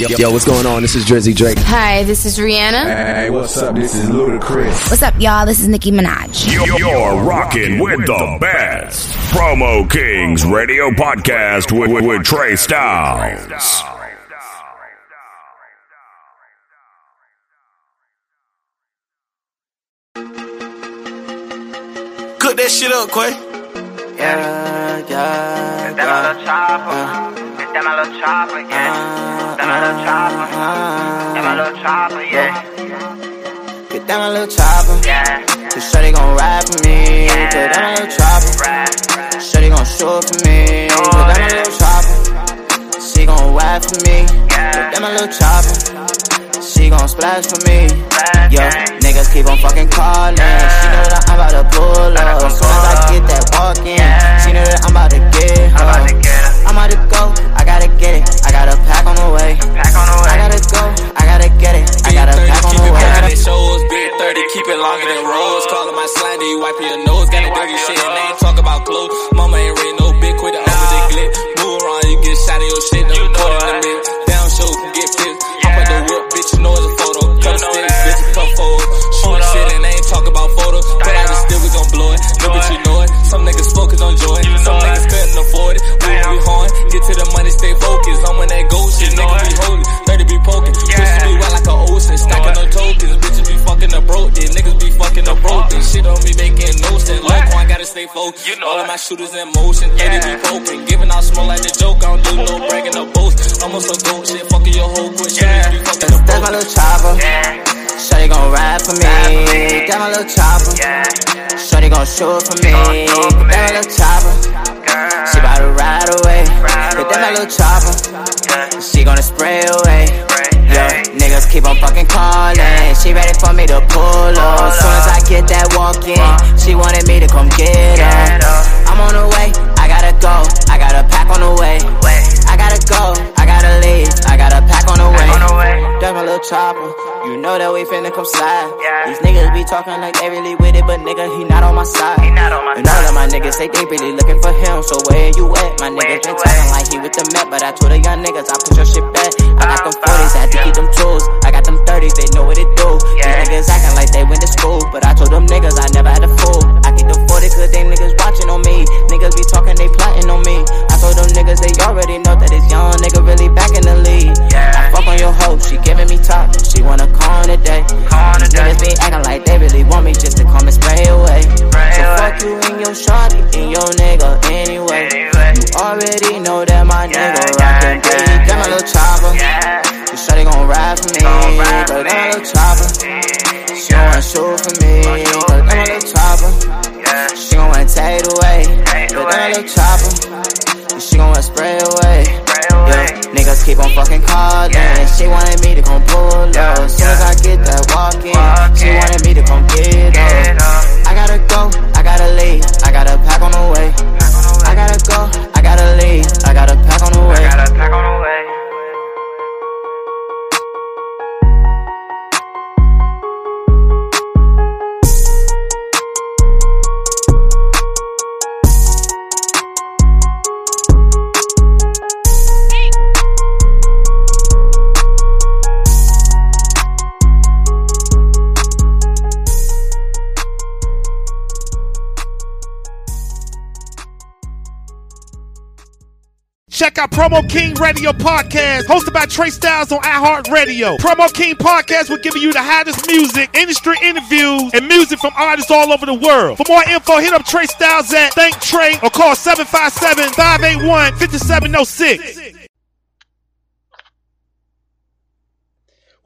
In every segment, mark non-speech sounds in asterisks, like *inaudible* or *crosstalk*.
Yo, yo, yo, what's going on? This is Drizzy Drake. Hi, this is Rihanna. Hey, what's up? This is Ludacris. What's up, y'all? This is Nicki Minaj. You're, you're rocking with the best. Promo Kings Radio Podcast with, with, with Trey Styles. Cook that shit up, Quay. Yeah, yeah, That my little chopper. That my little chopper, yeah. That my little chopper. That my little chopper, yeah. Get down my little chopper. Yeah. Cause Shorty gon' ride for me. Yeah. Get down my little chopper. Shorty gon' show for me. Get down my little chopper. She gon' ride for me. Yeah. Get down my little chopper. She gon' splash for me. Yo, niggas keep on fucking calling. She know that I'm about to pull up. As soon as I get that walk in, she know that I'm about to get her. I'm about to get her. I'm about to go. I gotta get it. I got a pack on the way. Pack on the way. I gotta go. I gotta get it. I got a 30, pack on keep the it way. back in shows. Big 30, keep it longer than rose. Calling my slime, then you wiping your nose. Gotta Wipe dirty shit, and they ain't talk about clothes. Mama ain't ready, no big quit the over the glip. Move around, you get shot in your shit, no You know put in the it. middle. Down show can get pissed. Hop out the Yeah. whip, bitch, you know it's a photo. Cut know stick, that. bitch, cup forward. Shooters in motion. 30 be Yeah. poking. Giving out smoke like the joke. I don't do no bragging or boast. Almost a goat shit. Fucking your whole quick. Shit, Yeah. be That's my little chopper. Yeah. Shorty gon' ride for me. Ride for me. Got my little chopper. Yeah. Shorty gon' show it for me. gon' show it for Got my little chopper. Girl. She bout to ride away. Ride But that my little chopper. Yeah. She gonna spray away. Spray, niggas keep on fucking calling. She ready for me to pull up. As soon as. I get that walk in, she wanted me to come Get her. I'm on the way. I gotta go. I got a pack on the way. I gotta go. I gotta leave. I got a pack on the way. That's my little chopper. You know that we finna come slide. These niggas be talking like they really with it, but nigga, he not on my side. He not on my And all of my niggas say they really looking for him. So where you at? My niggas been talking like he with the Met, but I told the young niggas I put your shit back. I got them uh, 40s, I had to keep them tools. I got them 30s, they know what it do. Yeah. These niggas acting like they went to school, but I told them niggas I never had a fool. I keep them 40s cause they niggas watching on Promo King Radio Podcast, hosted by Trey Styles on iHeartRadio. Promo King Podcast will give you the hottest music, industry interviews, and music from artists all over the world. For more info, hit up Trey Styles at ThinkTre or call 757-581-5706.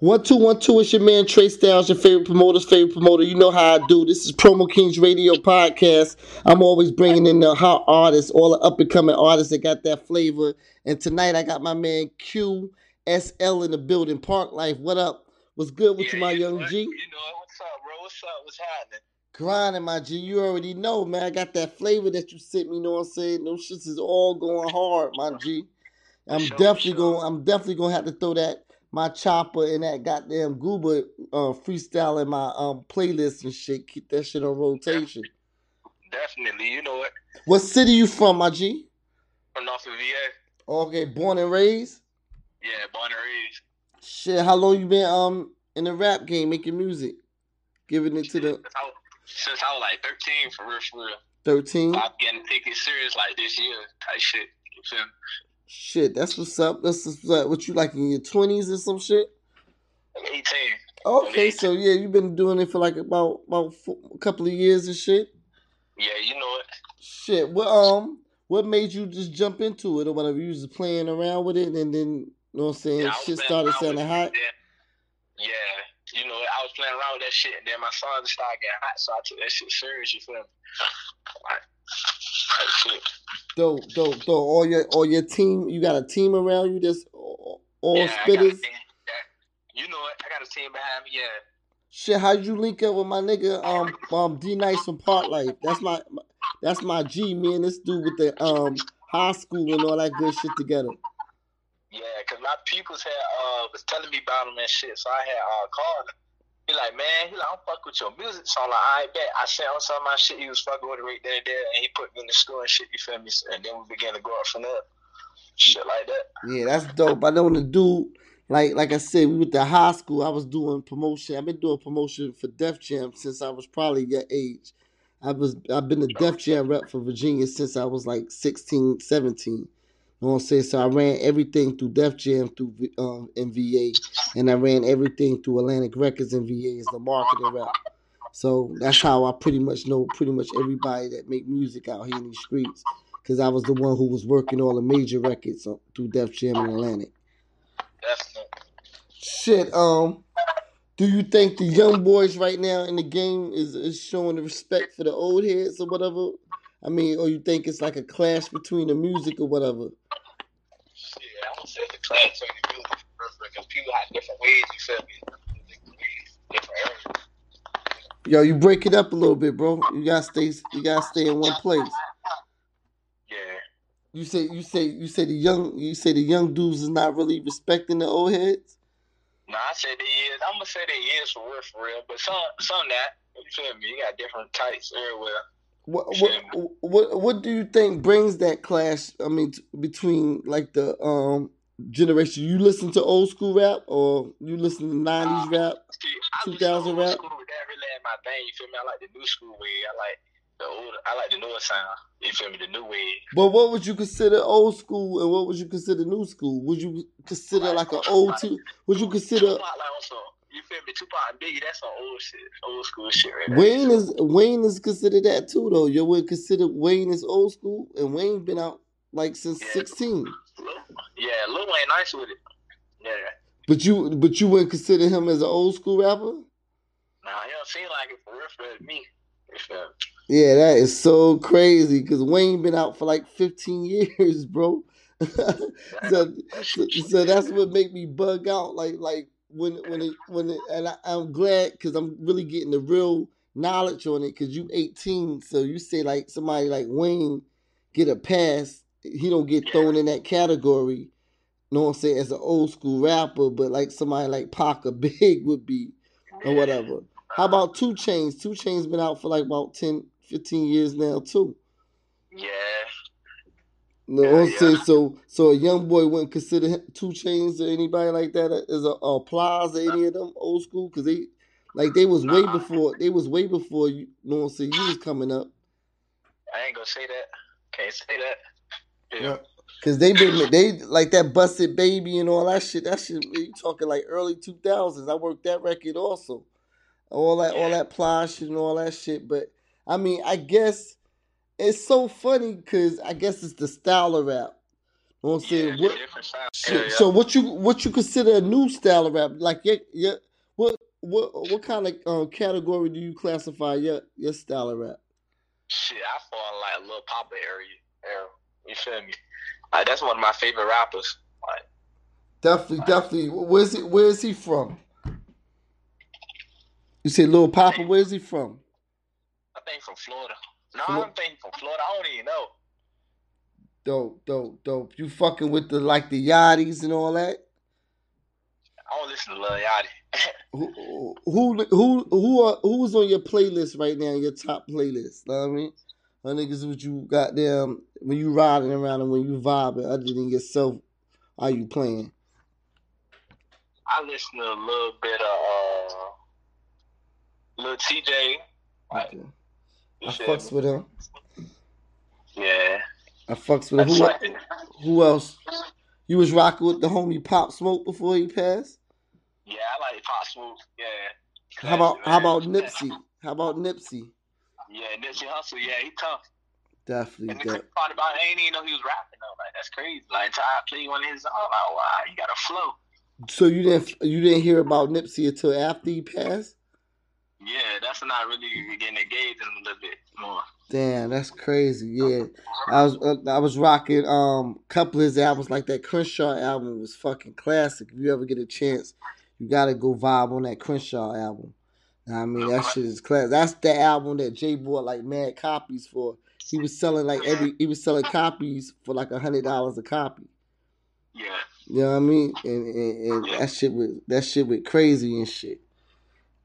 One two one two. It's your man Trey Styles, your favorite promoter's favorite promoter. You know how I do. This is Promo Kings Radio podcast. I'm always bringing in the hot artists, all the up and coming artists that got that flavor. And tonight I got my man QSL in the building. Parklyfe, what up? What's good with you, my young G? You know what's up, bro? What's up? What's happening? Grinding, my G. You already know, man. I got that flavor that you sent me. You know what I'm saying? Those shits is all going hard, my G. I'm sure, definitely sure. going. I'm definitely gonna have to throw that my chopper and that goddamn Gooba uh, freestyle in my um playlist and shit. Keep that shit on rotation. Definitely. You know it. What city you from, my G? From of VA. Okay, born and raised. Yeah, born and raised. Shit, how long you been um in the rap game making music? Giving it to the Since I, since I was like 13, for real, for real. 13? I'm getting taken serious like this year, type shit. You feel? Shit, that's what's up. That's what's up. What you like in your 20s or some shit? 18. Okay, so yeah, you've been doing it for like about about a couple of years and shit. Yeah, you know it. Shit, what um, what made you just jump into it or whatever? You was playing around with it, and then you know what I'm saying, Yeah, shit started sounding hot. then- Yeah, you know, I was playing around with that shit, and then my just started getting hot, so I took that shit serious. You feel me? Like, like shit. Dope, dope, dope. All your all your team, you got a team around you that's all, yeah, I got a spitters. You know it. I got a team behind me. Yeah. Shit, how'd you link up with my nigga um um D Nice from Park Life? That's my that's my G, man. This dude with the um high school and all that good shit together. Yeah, cause my peoples had uh was telling me about him and shit, so I had uh called him. He like, man, he like, I'm fuck with your music. So I'm like, I bet. I sent him some of my shit. He was fucking with it right there and there, and he put me in the school and shit. You feel me? And then we began to go up from there. Shit like that. Yeah, that's dope. I know the dude, like like I said, we went to high school. I was doing promotion. I've been doing promotion for Def Jam since I was probably your age. I was I've been the Def Jam rep for Virginia since I was like 16, 17. You know what I'm saying? So I ran everything through Def Jam through um, in VA, and I ran everything through Atlantic Records and VA as the marketing rep. So that's how I pretty much know pretty much everybody that make music out here in these streets. Cause I was the one who was working all the major records on- through Def Jam and Atlantic. Definitely. Shit, um, do you think the young boys right now in the game is, is showing the respect for the old heads or whatever? I mean, or you think it's like a clash between the music or whatever? Shit, I don't say the class between the music because people have different ways. You feel me? Different areas. Yo, you break it up a little bit, bro. You gotta stay. You gotta stay in one place. Yeah. You say you say you say the young you say the young dudes is not really respecting the old heads. No, I said they is. I'm gonna say they is for real, for real. But some, some that. You feel me? You got different types everywhere. What what what what do you think brings that clash? I mean, t- between like the um generation. You listen to old school rap or you listen to nineties rap, two thousand rap? School, that really ain't my thing. You feel me? I like the new school way. I like the old. I like the newer sound. You feel me? The new way. But what would you consider old school and what would you consider new school? Would you consider like an old two? Would you consider like some. You feel me? Tupac and Biggie. That's some old shit. Old school shit right there. Wayne is Wayne is considered that too though. You would consider Wayne is old school and Wayne been out like since sixteen. Yeah, Lil Wayne nice with it. Yeah. But you but you wouldn't consider him as an old school rapper? Nah, he don't seem like it for real for me. Me? Yeah, that is so crazy because Wayne been out for like 15 *laughs* years, bro. *laughs* so, so, so that's what make me bug out. Like, like when when it when it, and I, I'm glad because I'm really getting the real knowledge on it. Because you 18, so you say like somebody like Wayne get a pass, he don't get thrown in that category. You know what I'm saying? As an old school rapper, but like somebody like Pac or *laughs* Big would be, or whatever. How about 2 Chainz? 2 Chainz been out for like about 10, 15 years now too. Yeah. You know what I'm saying? So, so a young boy wouldn't consider him- 2 Chainz or anybody like that uh, as a, a Plies or any of them old school because they, like they was way before they was way before you. you know what I'm saying? You was coming up. I ain't gonna say that. Can't say that. Yeah. Cause they been they like that Bust It Baby and all that shit. That shit you talking like early two thousands. I worked that record also. All that all that ply shit and all that shit. But I mean, I guess it's so funny because I guess it's the style of rap. You know what I'm saying? What, so, Yeah, yeah. so what you what you consider a new style of rap? Like yeah, yeah. What what what kind of um, category do you classify your your style of rap? Shit, I fall in like a Lil Poppa area. You feel me? Like that's one of my favorite rappers. Like Definitely, definitely. Where's he? Where is he from? You say Lil Poppa. Where's he from? I think from Florida. No, I don't think from Florida. I don't even know. Dope, dope, dope. You fucking with the like the Yachties and all that. I don't listen to Lil Yachty. *laughs* Who who who who are who's on your playlist right now? Your top playlist. Know what I mean, my niggas, what you got them when you riding around and when you vibing, other than yourself, are you playing? I listen to a little bit of uh, Lil Tjay. Like, Okay. I fucks with him. Yeah. I fucks with him. Who, who else? You was rocking with the homie Pop Smoke before he passed. yeah, I like Pop Smoke. Yeah. How about Classic, how about. Nipsey? How about Nipsey? Yeah, Nipsey Hussle. Yeah, he tough. Definitely. And the crazy part about it, I ain't even know he was rapping though. Like that's crazy. Like I played one of his songs, like wow, you got a flow. So you didn't you didn't hear about Nipsey until after he passed? Yeah, that's not really getting engaged in a little bit more. Damn, that's crazy. Yeah, I was uh, I was rocking um couple of his albums like that Crenshaw album was fucking classic. If you ever get a chance, you gotta go vibe on that Crenshaw album. I mean that shit is class. That's the album that Jay bought like mad copies for. He was selling like every he was selling copies for like a hundred dollars a copy. Yeah. You know what I mean? And, and, and that shit was that shit went crazy and shit.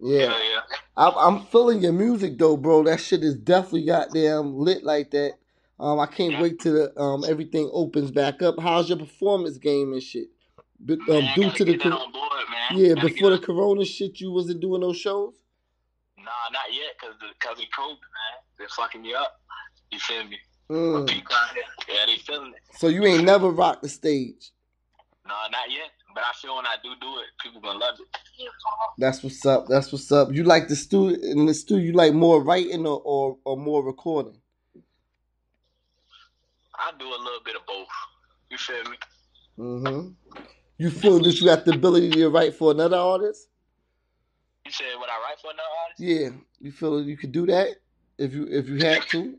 Yeah. Yeah, yeah. I'm, I'm feeling your music though, bro. That shit is definitely goddamn lit like that. Um, I can't wait till the um everything opens back up. How's your performance game and shit? But, um, Man, due gotta the get that cor- on board, man. yeah, Gotta before the corona shit, you wasn't doing those shows. Nah, not yet, cause the cause of COVID, man. They're fucking me up. You feel me? Mm. But people out there, yeah, they feeling it. So you ain't never rocked the stage. Nah, not yet. But I feel when I do do it, people gonna love it. That's what's up. That's what's up. You like the studio in the studio? You like more writing or or, or more recording? I do a little bit of both. You feel me? Mm-hmm. You feel that you got the ability to write for another artist? You said what I write for another artist? Yeah. You feel you could do that if you if you had to?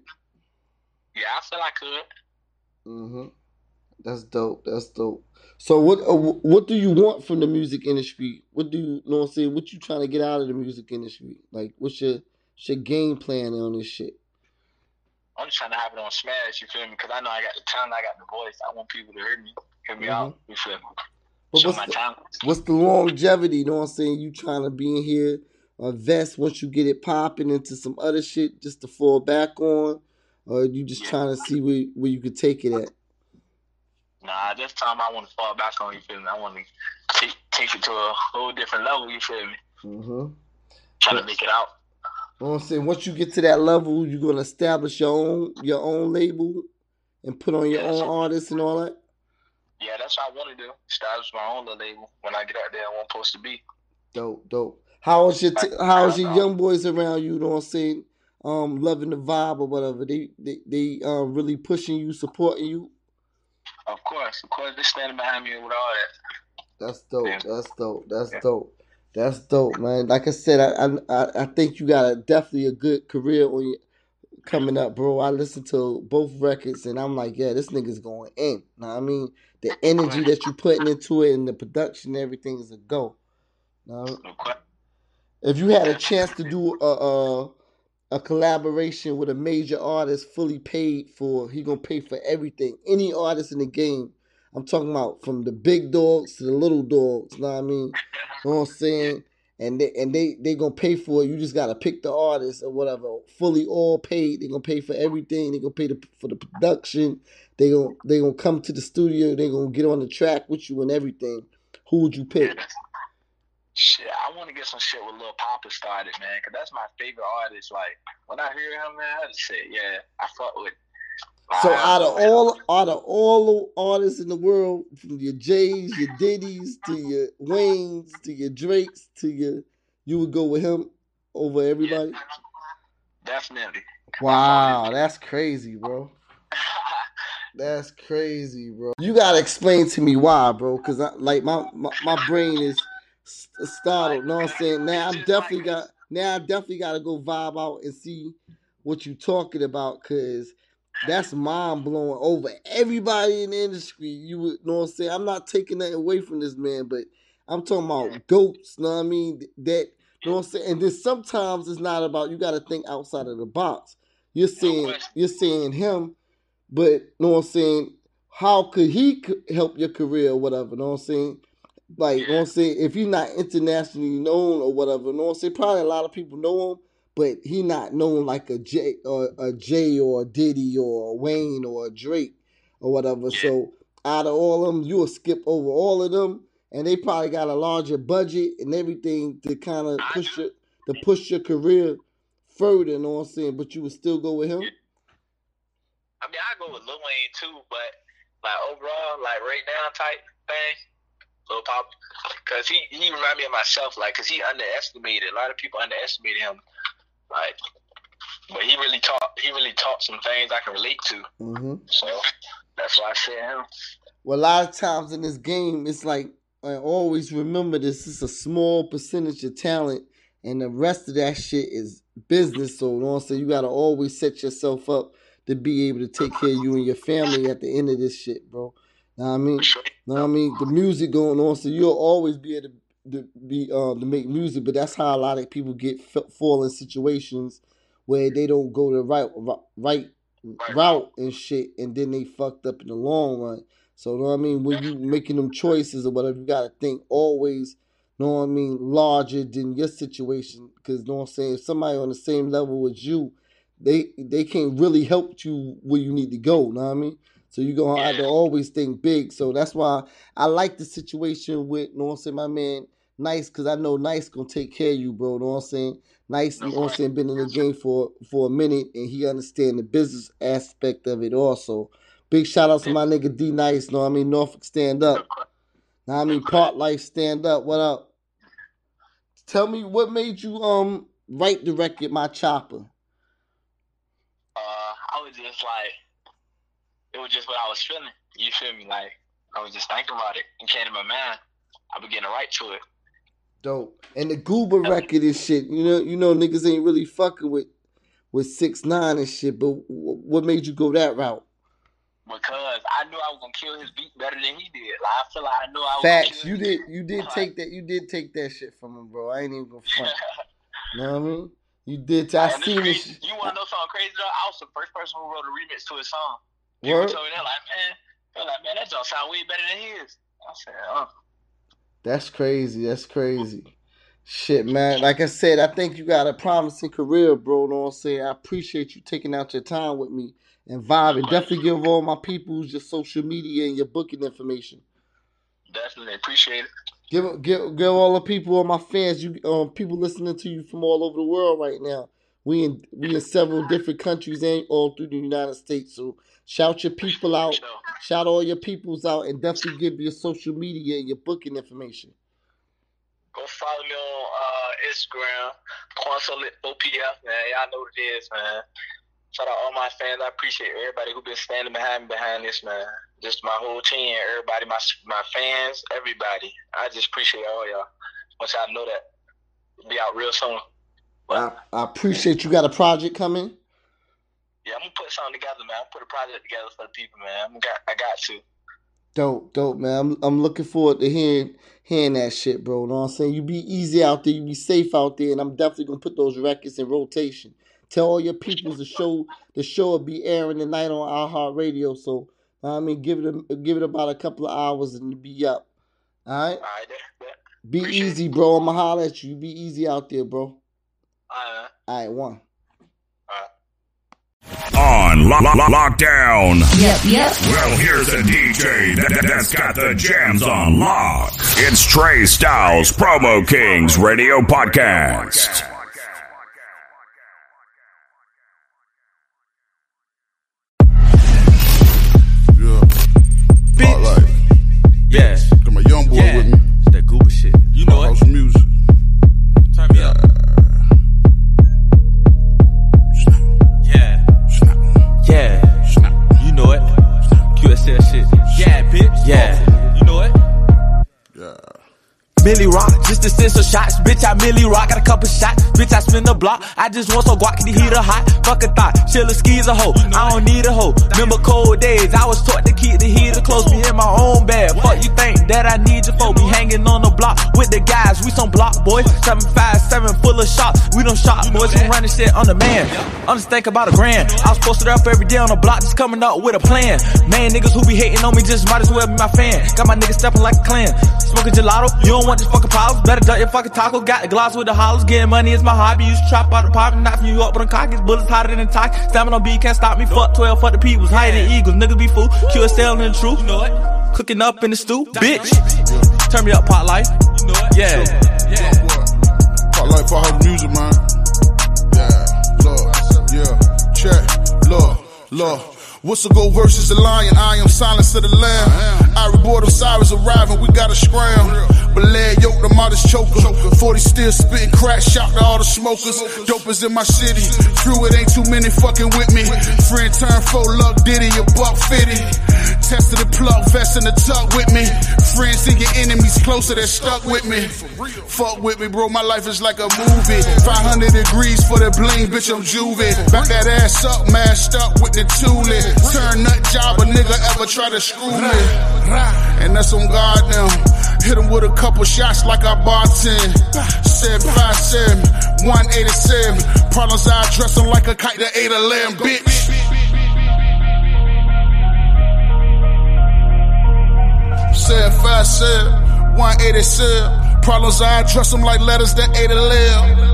Yeah, I feel I could. Mm-hmm. That's dope. That's dope. So what uh, what do you want from the music industry? What do you, know what I'm saying? What you trying to get out of the music industry? Like what's your what's your game plan on this shit? I'm just trying to have it on smash. You feel me? Because I know I got the talent, I got the voice. I want people to hear me, hear me out. You feel me? But Show what's my the, talent. what's the longevity? You know what I'm saying? You trying to be in here, invest once you get it popping into some other shit just to fall back on, or you just trying to see where where you could take it at? Nah, this time I want to fall back on. You feel me? I want to take take it to a whole different level. You feel me? Mm-hmm. Trying to make it out. You know what I'm saying? Once you get to that level, you're gonna establish your own your own label and put on your own artists and all that. Yeah, that's what I want to do. Establish my own little label when I get out there. I want supposed to be. Dope, dope. How's your t- how's your young boys around you? You know what I'm saying? Um, loving the vibe or whatever. They they they um really pushing you, supporting you. Of course, of course, they're standing behind me with all that. That's dope. That's dope. That's dope. That's dope, man. Like I said, I I I think you got a definitely a good career on you coming up, bro. I listened to both records and I'm like, yeah, this nigga's going in. Know what I mean, the energy that you putting into it and the production, and everything is a go. Know? If you had a chance to do a, a a collaboration with a major artist, fully paid for, he gonna pay for everything. Any artist in the game. I'm talking about from the big dogs to the little dogs. Know what I mean? You know what I'm saying? And they and they they gonna pay for it. You just gotta pick the artist or whatever. Fully all paid. They gonna pay for everything. They gonna pay the, for the production. They gonna they gonna come to the studio. They gonna get on the track with you and everything. Who would you pick? Shit, I want to get some shit with Lil Poppa started, man, because that's my favorite artist. Like when I hear him, man, I just say, yeah, I fuck with. So out of all out of all the artists in the world, from your Jays, your Diddy's to your Waynes to your Drakes to your, you would go with him over everybody. Definitely. Wow, that's crazy, bro. *laughs* That's crazy, bro. You gotta explain to me why, bro, because I like my, my my brain is st- startled. Know what I'm saying? Now I'm definitely got now I definitely gotta go vibe out and see what you talking about, cause that's mind blowing over everybody in the industry. You would know what I'm saying? I'm not taking that away from this man, but I'm talking about goats, know what I mean? That you know what I'm saying? And then sometimes it's not about you gotta think outside of the box. You're saying you're seeing him, but know what I'm saying? How could he help your career or whatever? Know what I'm saying? Like, know what I'm saying? If he's not internationally known or whatever, know what I'm saying? Probably a lot of people know him, but he not known like a J or a J or a Diddy or a Wayne or a Drake or whatever. So out of all of them, you'll skip over all of them and they probably got a larger budget and everything to kind of push your to push your career further. You know what I'm saying? But you would still go with him. I mean, I go with Lil Wayne too, but like overall, like right now type thing, Lil Pop, because he he remind me of myself, like, cause he underestimated a lot of people underestimated him, like, but he really taught he really taught some things I can relate to. Mm-hmm. So that's why I said him. Well, a lot of times in this game, it's like I always remember this. It's a small percentage of talent, and the rest of that shit is business. So, you know what I'm saying? You gotta always set yourself up to be able to take care of you and your family at the end of this shit, bro. Know what I mean? Know what I mean? The music going on, so you'll always be able to, to be um to make music, but that's how a lot of people get f- fall in situations where they don't go the right right route and shit, and then they fucked up in the long run. So, know what I mean? When you making them choices or whatever, you gotta think always, know what I mean, larger than your situation. Cause know what I'm saying, if somebody on the same level as you, they they can't really help you where you need to go. Know what I mean? So you're gonna have to always think big. So that's why I like the situation with, know what I'm saying, my man Nice, cause I know Nice gonna take care of you, bro. Know what I'm saying? Nice, you know what I'm saying, been in the game for for a minute and he understand the business aspect of it also. Big shout out to my nigga D Nice, know what I mean? Norfolk stand up. What I mean? Parklyfe stand up. What up? Tell me what made you um write the record My Choppa? Uh, I was just like, it was just what I was feeling. You feel me? Like I was just thinking about it and came to my mind. I began to write to it. Dope. And the Gooba record and shit. You know, you know, niggas ain't really fucking with with six nine and shit. But what made you go that route? Because I knew I was gonna kill his beat better than he did. Like I feel like I knew I was Facts. You did. You did take that. You did take that shit from him, bro. I ain't even gonna front. *laughs* You know what I mean? You did. I seen this. You wanna know something crazy though? I was the first person who wrote a remix to his song. People Word. told me that like, man, they're like, man, that don't sound way better than his. I said, oh. That's crazy. That's crazy. Shit, man. Like I said, I think you got a promising career, bro. Know what I'm saying? I appreciate you taking out your time with me and vibing. Definitely give all my peoples your social media and your booking information. Definitely appreciate it. Give give give all the people, all my fans, you um people listening to you from all over the world right now. We in we in several different countries and all through the United States. So shout your people out, shout all your peoples out, and definitely give your social media and your booking information. Go follow me on uh, Instagram, Quansolit OPF, man. Y'all know what it is, man. Shout out all my fans. I appreciate everybody who been standing behind me behind this, man. Just my whole team, everybody, my my fans, everybody. I just appreciate all y'all. Once y'all know that. Be out real soon. I, I appreciate you got a project coming. Yeah, I'm gonna put something together, man. I'm put a project together for the people, man. I'm got, I got to. Dope, dope, man. I'm I'm looking forward to hearing hearing that shit, bro. You Know what I'm saying? You be easy out there, you be safe out there, and I'm definitely gonna put those records in rotation. Tell all your peoples the show the show will be airing tonight on iHeartRadio. So I mean, give it a, give it about a couple of hours and it'll be up. All right. All right. Be easy, bro. I'ma holler at you. Be easy out there, bro. All right. All right, one. On lo- lo- lockdown. Yep, yep. Well, here's a DJ that, that's got the jams on lock. It's Trey Styles Promo Kings Radio Podcast. Millie rock, just to send some shots. Bitch, I Millie rock, got a couple shots. Bitch, I spin the block. I just want some guac, the heater hot. Fuck a thought, chill a skis a hoe. I don't need a hoe. Remember cold days, I was taught to keep the heater close. Me in my own bed. Fuck you think that I need you for? Me hanging on the block with the guys. We some block boys. 757 full of shots. We don't shot boys. We running shit on the man. I'm just thinking about a grand. I was posted up every day on the block, just coming up with a plan. Man, niggas who be hating on me just might as well be my fan. Got my niggas stepping like a clan. Smoking gelato, you don't want this fucking powers. Better duck your fucking taco. Got the gloss with the hollows. Getting money is my hobby. Used to trap out the pocket. Not from New York, but I'm cocky. Bullets hotter than the talk. Stabbing on B, can't stop me. Fuck 12, fuck the peoples. Higher than eagles. Niggas be fool. QSL in the truth. You know it. Cooking up in the stew. Bitch. Turn me up, pot life. You know it. Yeah. Yeah. Pot life for her music, man. Yeah. Look. Yeah. Check. Look. Look. Whistle go versus the lion, I am silence of the lamb. I report Osiris arriving, we gotta scram. But lad yoke the modest choker. 40 still spitting crack, shout to all the smokers. Dopers in my city. True, it ain't too many fucking with me. Friend turn full luck, diddy, a buck fitty. Tested the plug, vest in the tuck with me. Friends see your enemies closer, they're stuck with me. Fuck with me, bro, my life is like a movie. 500 degrees for the bling, bitch, I'm juvie. Back that ass up, mashed up with the toolie. Turn nut job, a nigga ever try to screw me. And that's on God now. Hit him with a couple shots like I bartend. Said 5'7, 187. Problems I dress him like a kite that ate a lamb, bitch. Said 5'7, 187. Problems I dress them like letters that a lamb.